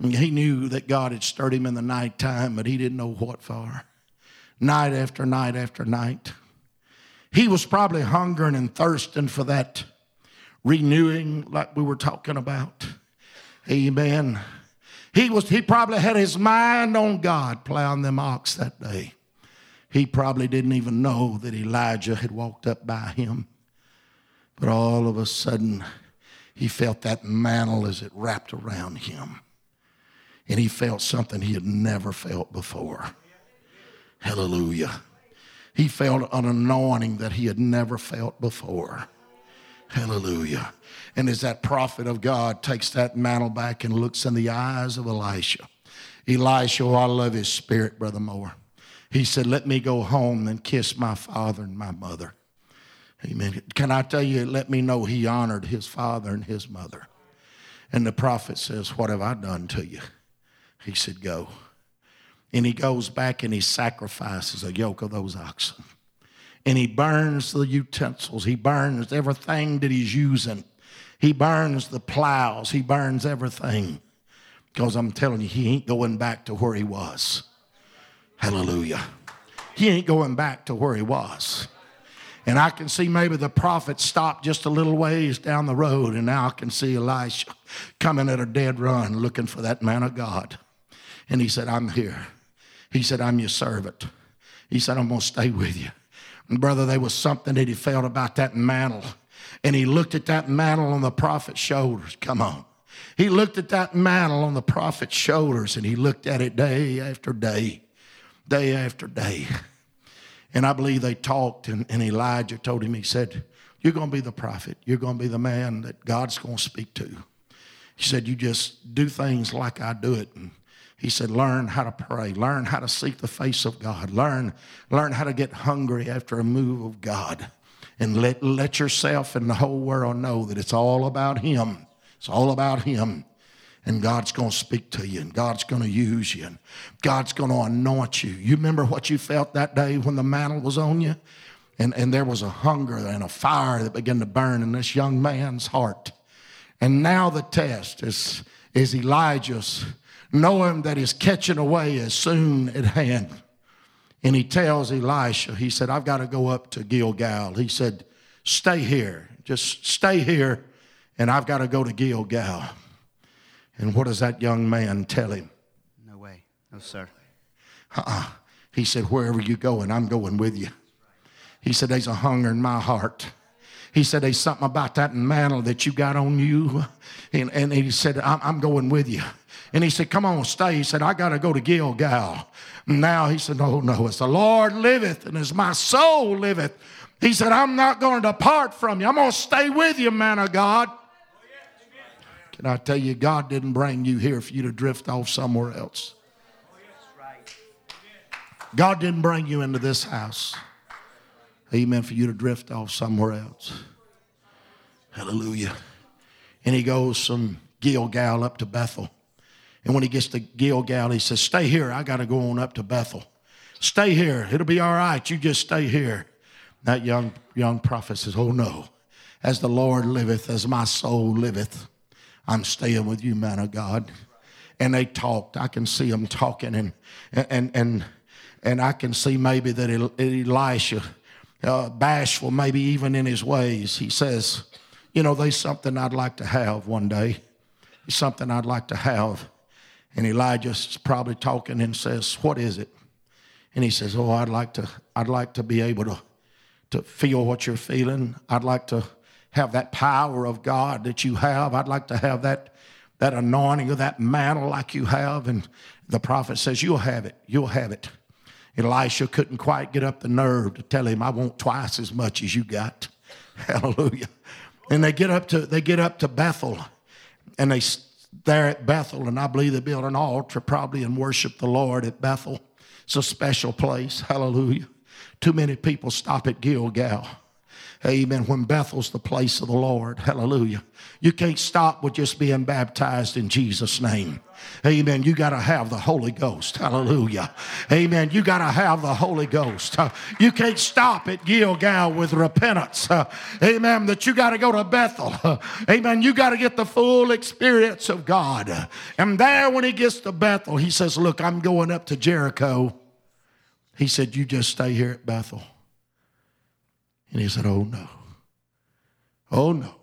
[SPEAKER 2] He knew that God had stirred him in the nighttime, but he didn't know what for. Night after night after night. He was probably hungering and thirsting for that renewing, like we were talking about. Amen. He, was, he probably had his mind on God plowing them ox that day. He probably didn't even know that Elijah had walked up by him. But all of a sudden, he felt that mantle as it wrapped around him. And he felt something he had never felt before. Hallelujah. He felt an anointing that he had never felt before. Hallelujah. And as that prophet of God takes that mantle back and looks in the eyes of Elisha, Elisha, oh, I love his spirit, Brother Moore. He said, Let me go home and kiss my father and my mother. Amen. Can I tell you, let me know he honored his father and his mother. And the prophet says, What have I done to you? He said, Go. And he goes back and he sacrifices a yoke of those oxen. And he burns the utensils, he burns everything that he's using. He burns the plows, he burns everything. Because I'm telling you, he ain't going back to where he was. Hallelujah. He ain't going back to where he was. And I can see maybe the prophet stopped just a little ways down the road, and now I can see Elisha coming at a dead run looking for that man of God. And he said, I'm here. He said, I'm your servant. He said, I'm going to stay with you. And brother, there was something that he felt about that mantle. And he looked at that mantle on the prophet's shoulders. Come on. He looked at that mantle on the prophet's shoulders and he looked at it day after day, day after day. And I believe they talked, and, and Elijah told him, he said, You're going to be the prophet. You're going to be the man that God's going to speak to. He said, You just do things like I do it. And he said, learn how to pray, learn how to seek the face of God, learn, learn how to get hungry after a move of God. And let, let yourself and the whole world know that it's all about Him. It's all about Him. And God's going to speak to you, and God's going to use you, and God's going to anoint you. You remember what you felt that day when the mantle was on you? And, and there was a hunger and a fire that began to burn in this young man's heart. And now the test is, is Elijah's knowing that his catching away is soon at hand. And he tells Elisha, he said, I've got to go up to Gilgal. He said, Stay here. Just stay here, and I've got to go to Gilgal. And what does that young man tell him?
[SPEAKER 1] No way. No, sir.
[SPEAKER 2] Uh-uh. He said, Wherever you go, and I'm going with you. He said, There's a hunger in my heart. He said, There's something about that mantle that you got on you. And, and he said, I'm, I'm going with you. And he said, Come on, stay. He said, I got to go to Gilgal. Now he said, No, no, it's the Lord liveth, and as my soul liveth. He said, I'm not going to depart from you. I'm going to stay with you, man of God. Can I tell you, God didn't bring you here for you to drift off somewhere else. God didn't bring you into this house. Amen. For you to drift off somewhere else. Hallelujah. And he goes from Gilgal up to Bethel. And when he gets to Gilgal, he says, Stay here. I got to go on up to Bethel. Stay here. It'll be all right. You just stay here. That young, young prophet says, Oh no. As the Lord liveth, as my soul liveth, I'm staying with you, man of God. And they talked. I can see them talking, and and and and I can see maybe that Elisha, uh, bashful, maybe even in his ways, he says, "You know, there's something I'd like to have one day. Something I'd like to have." And Elijah's probably talking and says, What is it? And he says, Oh, I'd like to, I'd like to be able to, to feel what you're feeling. I'd like to have that power of God that you have. I'd like to have that, that anointing or that mantle like you have. And the prophet says, You'll have it. You'll have it. Elisha couldn't quite get up the nerve to tell him, I want twice as much as you got. Hallelujah. And they get up to they get up to Bethel and they there at Bethel, and I believe they built an altar probably and worship the Lord at Bethel. It's a special place. Hallelujah. Too many people stop at Gilgal. Amen. When Bethel's the place of the Lord. Hallelujah. You can't stop with just being baptized in Jesus' name. Amen. You got to have the Holy Ghost. Hallelujah. Amen. You got to have the Holy Ghost. Uh, you can't stop at Gilgal with repentance. Uh, amen. That you got to go to Bethel. Uh, amen. You got to get the full experience of God. And there, when he gets to Bethel, he says, Look, I'm going up to Jericho. He said, You just stay here at Bethel. And he said, Oh no. Oh no.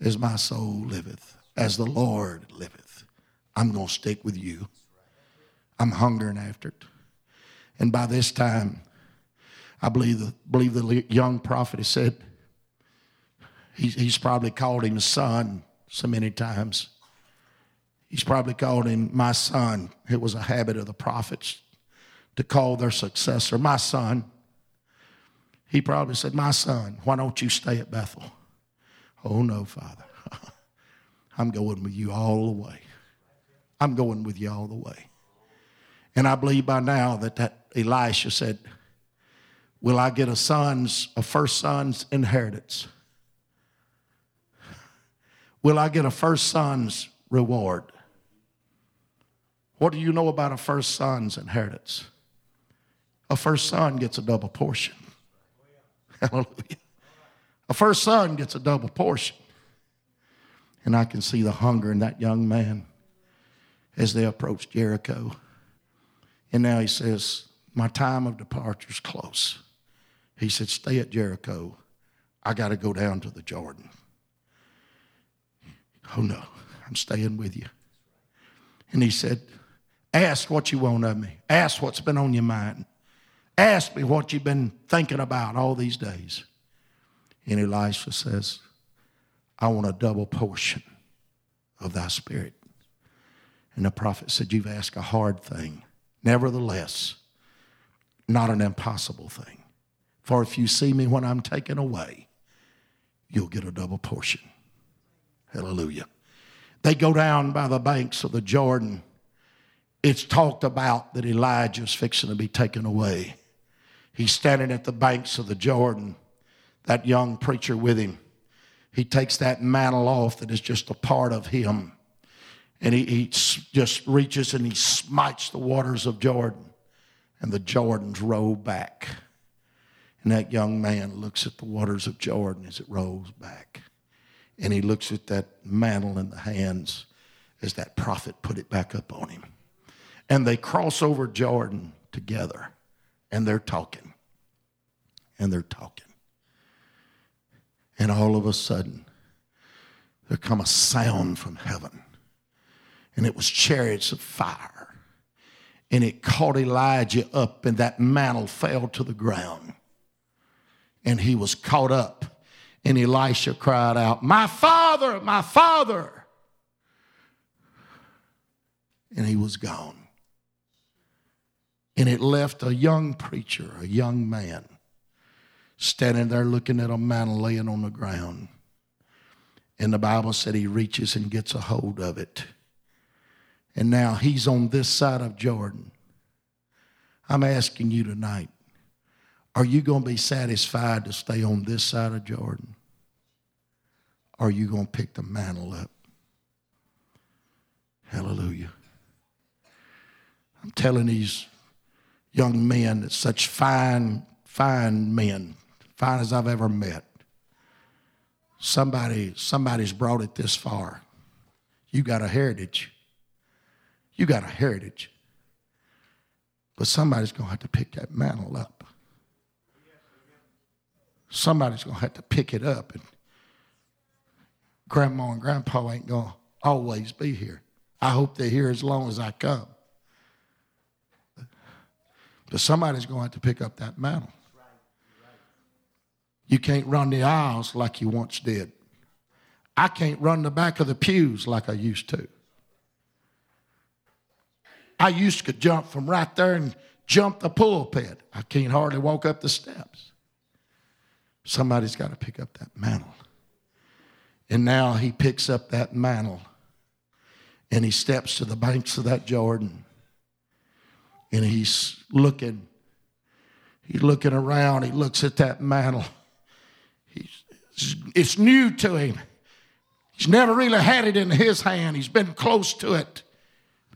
[SPEAKER 2] As my soul liveth, as the Lord liveth, I'm going to stick with you. I'm hungering after it. And by this time, I believe the, believe the young prophet has said, he's, he's probably called him son so many times. He's probably called him my son. It was a habit of the prophets to call their successor my son. He probably said, My son, why don't you stay at Bethel? Oh, no, Father. I'm going with you all the way. I'm going with you all the way. And I believe by now that, that Elisha said, Will I get a son's, a first son's inheritance? Will I get a first son's reward? What do you know about a first son's inheritance? A first son gets a double portion. Hallelujah. A first son gets a double portion. And I can see the hunger in that young man as they approached Jericho. And now he says, My time of departure is close. He said, Stay at Jericho. I got to go down to the Jordan. Oh no, I'm staying with you. And he said, Ask what you want of me. Ask what's been on your mind. Ask me what you've been thinking about all these days. And Elisha says, I want a double portion of thy spirit. And the prophet said, You've asked a hard thing. Nevertheless, not an impossible thing. For if you see me when I'm taken away, you'll get a double portion. Hallelujah. They go down by the banks of the Jordan. It's talked about that Elijah's fixing to be taken away. He's standing at the banks of the Jordan, that young preacher with him. He takes that mantle off that is just a part of him. And he, he just reaches and he smites the waters of Jordan. And the Jordans roll back. And that young man looks at the waters of Jordan as it rolls back. And he looks at that mantle in the hands as that prophet put it back up on him. And they cross over Jordan together and they're talking. And they're talking. And all of a sudden, there come a sound from heaven. And it was chariots of fire. And it caught Elijah up, and that mantle fell to the ground. And he was caught up. And Elisha cried out, My father, my father. And he was gone. And it left a young preacher, a young man, standing there looking at a mantle laying on the ground. And the Bible said he reaches and gets a hold of it. And now he's on this side of Jordan. I'm asking you tonight are you going to be satisfied to stay on this side of Jordan? Or are you going to pick the mantle up? Hallelujah. I'm telling these young men that such fine, fine men, fine as I've ever met. Somebody, somebody's brought it this far. You got a heritage. You got a heritage. But somebody's going to have to pick that mantle up. Somebody's going to have to pick it up. And grandma and grandpa ain't going to always be here. I hope they're here as long as I come. But somebody's going to have to pick up that mantle. You can't run the aisles like you once did. I can't run the back of the pews like I used to. I used to jump from right there and jump the pulpit. I can't hardly walk up the steps. Somebody's got to pick up that mantle. And now he picks up that mantle and he steps to the banks of that Jordan and he's looking. He's looking around. He looks at that mantle. He's, it's new to him. He's never really had it in his hand. He's been close to it.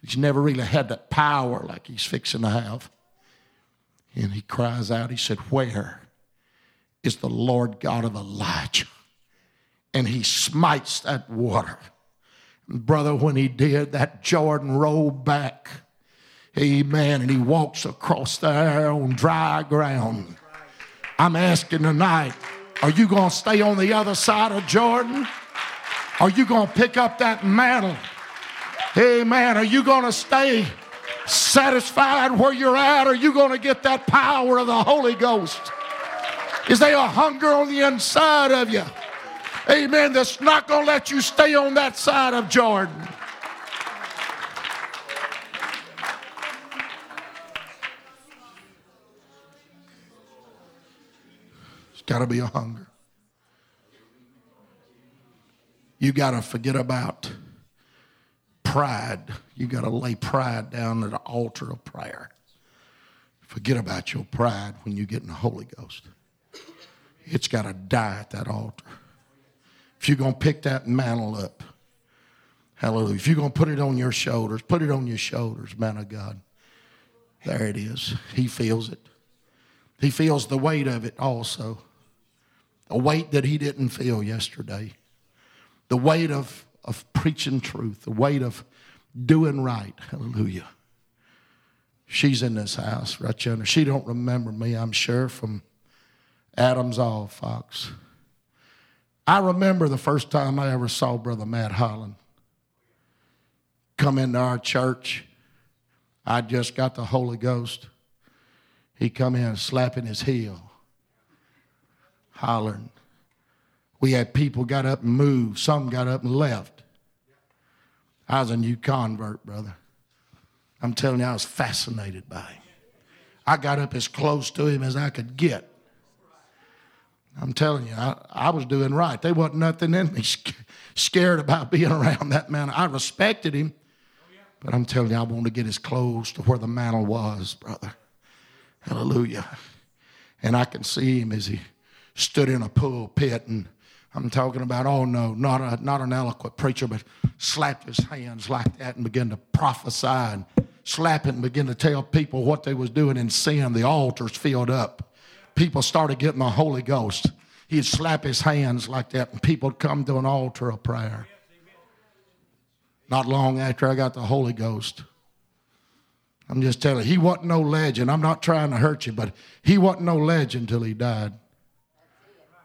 [SPEAKER 2] He's never really had that power like he's fixing to have. And he cries out, he said, Where is the Lord God of Elijah? And he smites that water. And brother, when he did, that Jordan rolled back. Amen. And he walks across there on dry ground. I'm asking tonight, are you going to stay on the other side of Jordan? Are you going to pick up that mantle? Amen. Are you going to stay satisfied where you're at? Are you going to get that power of the Holy Ghost? Is there a hunger on the inside of you? Amen. That's not going to let you stay on that side of Jordan. It's got to be a hunger. You got to forget about pride. You got to lay pride down at the altar of prayer. Forget about your pride when you get in the Holy Ghost. It's got to die at that altar. If you're going to pick that mantle up, hallelujah. If you're going to put it on your shoulders, put it on your shoulders, man of God. There it is. He feels it. He feels the weight of it also. A weight that he didn't feel yesterday the weight of, of preaching truth, the weight of doing right. Hallelujah. She's in this house right yonder. She don't remember me, I'm sure, from Adam's All Fox. I remember the first time I ever saw Brother Matt Holland come into our church. I just got the Holy Ghost. He come in slapping his heel, hollering, we had people got up and moved. Some got up and left. I was a new convert, brother. I'm telling you, I was fascinated by him. I got up as close to him as I could get. I'm telling you, I, I was doing right. There wasn't nothing in me scared about being around that man. I respected him, but I'm telling you, I wanted to get as close to where the mantle was, brother. Hallelujah. And I can see him as he stood in a pulpit and I'm talking about, oh no, not, a, not an eloquent preacher, but slapped his hands like that and began to prophesy and slap it and begin to tell people what they was doing in sin. The altars filled up. People started getting the Holy Ghost. He'd slap his hands like that and people would come to an altar of prayer. Not long after I got the Holy Ghost. I'm just telling you, he wasn't no legend. I'm not trying to hurt you, but he wasn't no legend till he died.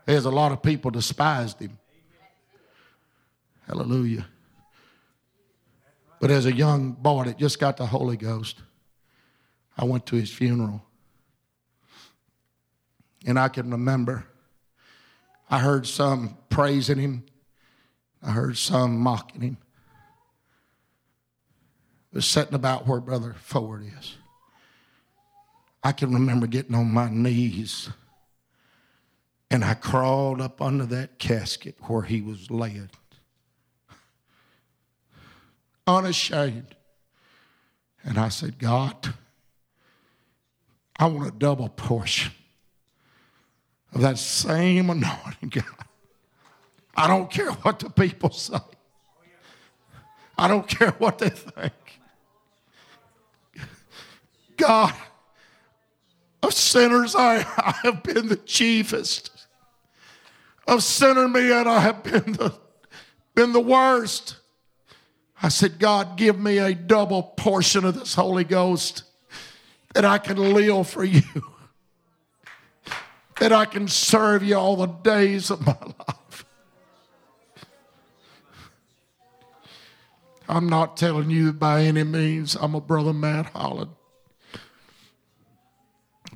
[SPEAKER 2] There's a lot of people despised him. Hallelujah. But as a young boy that just got the Holy Ghost, I went to his funeral. And I can remember, I heard some praising him, I heard some mocking him. It was sitting about where Brother Ford is. I can remember getting on my knees and I crawled up under that casket where he was laid. Unashamed. And I said, God, I want a double portion of that same anointing, God. I don't care what the people say. I don't care what they think. God, of sinners, I, I have been the chiefest of sinner me, and I have been the, been the worst. I said, God, give me a double portion of this Holy Ghost that I can live for you, that I can serve you all the days of my life. I'm not telling you by any means I'm a brother Matt Holland.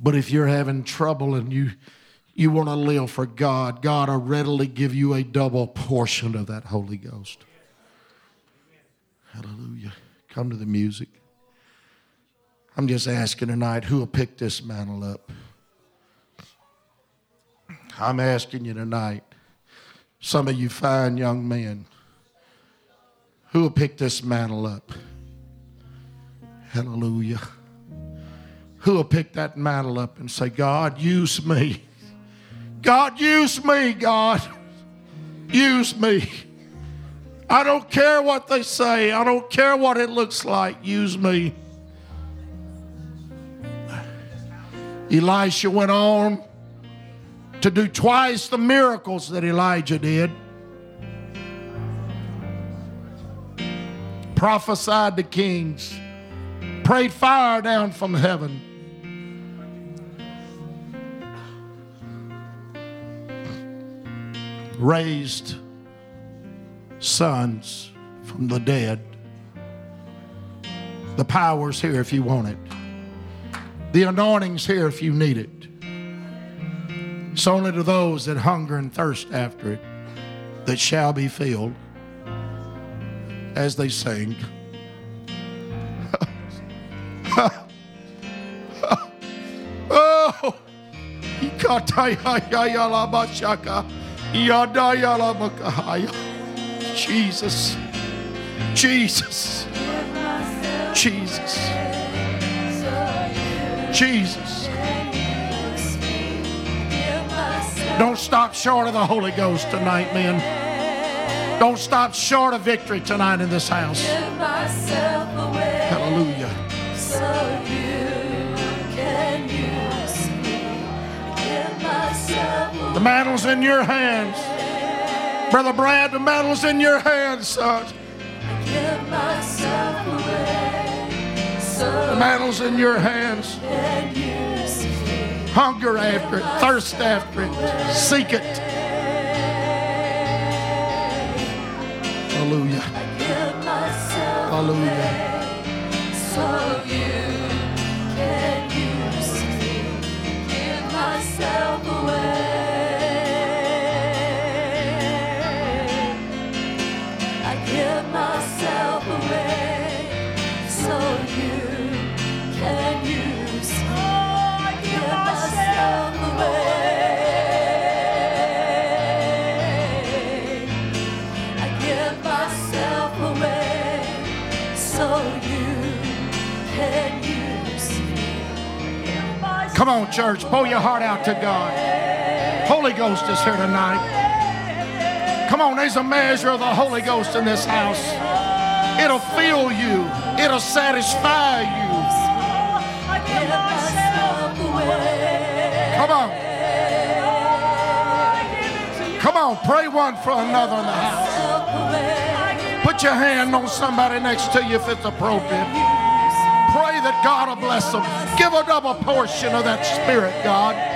[SPEAKER 2] But if you're having trouble and you you want to live for God, God will readily give you a double portion of that Holy Ghost. Hallelujah. Come to the music. I'm just asking tonight who will pick this mantle up. I'm asking you tonight, some of you fine young men, who will pick this mantle up? Hallelujah. Who will pick that mantle up and say, God, use me. God, use me, God. Use me. I don't care what they say, I don't care what it looks like. Use me. Elisha went on to do twice the miracles that Elijah did. Prophesied to kings, prayed fire down from heaven. Raised sons from the dead. The power's here if you want it. The anointing's here if you need it. It's only to those that hunger and thirst after it that shall be filled as they sing. oh, oh. Jesus, Jesus, Jesus, Jesus. Don't stop short of the Holy Ghost tonight, men. Don't stop short of victory tonight in this house. Hallelujah. The mantle's in your hands. Brother Brad, the mantle's in your hands, son. The mantle's in your hands. Hunger after it, thirst after it, seek it. Hallelujah. Hallelujah.
[SPEAKER 3] Myself away.
[SPEAKER 2] Come on, church. Pull your heart out to God. Holy Ghost is here tonight. Come on, there's a measure of the Holy Ghost in this house. It'll fill you, it'll satisfy you. Come on. Come on, pray one for another in the house. Put your hand on somebody next to you if it's appropriate. Pray that God will bless them. Give a double portion of that Spirit, God.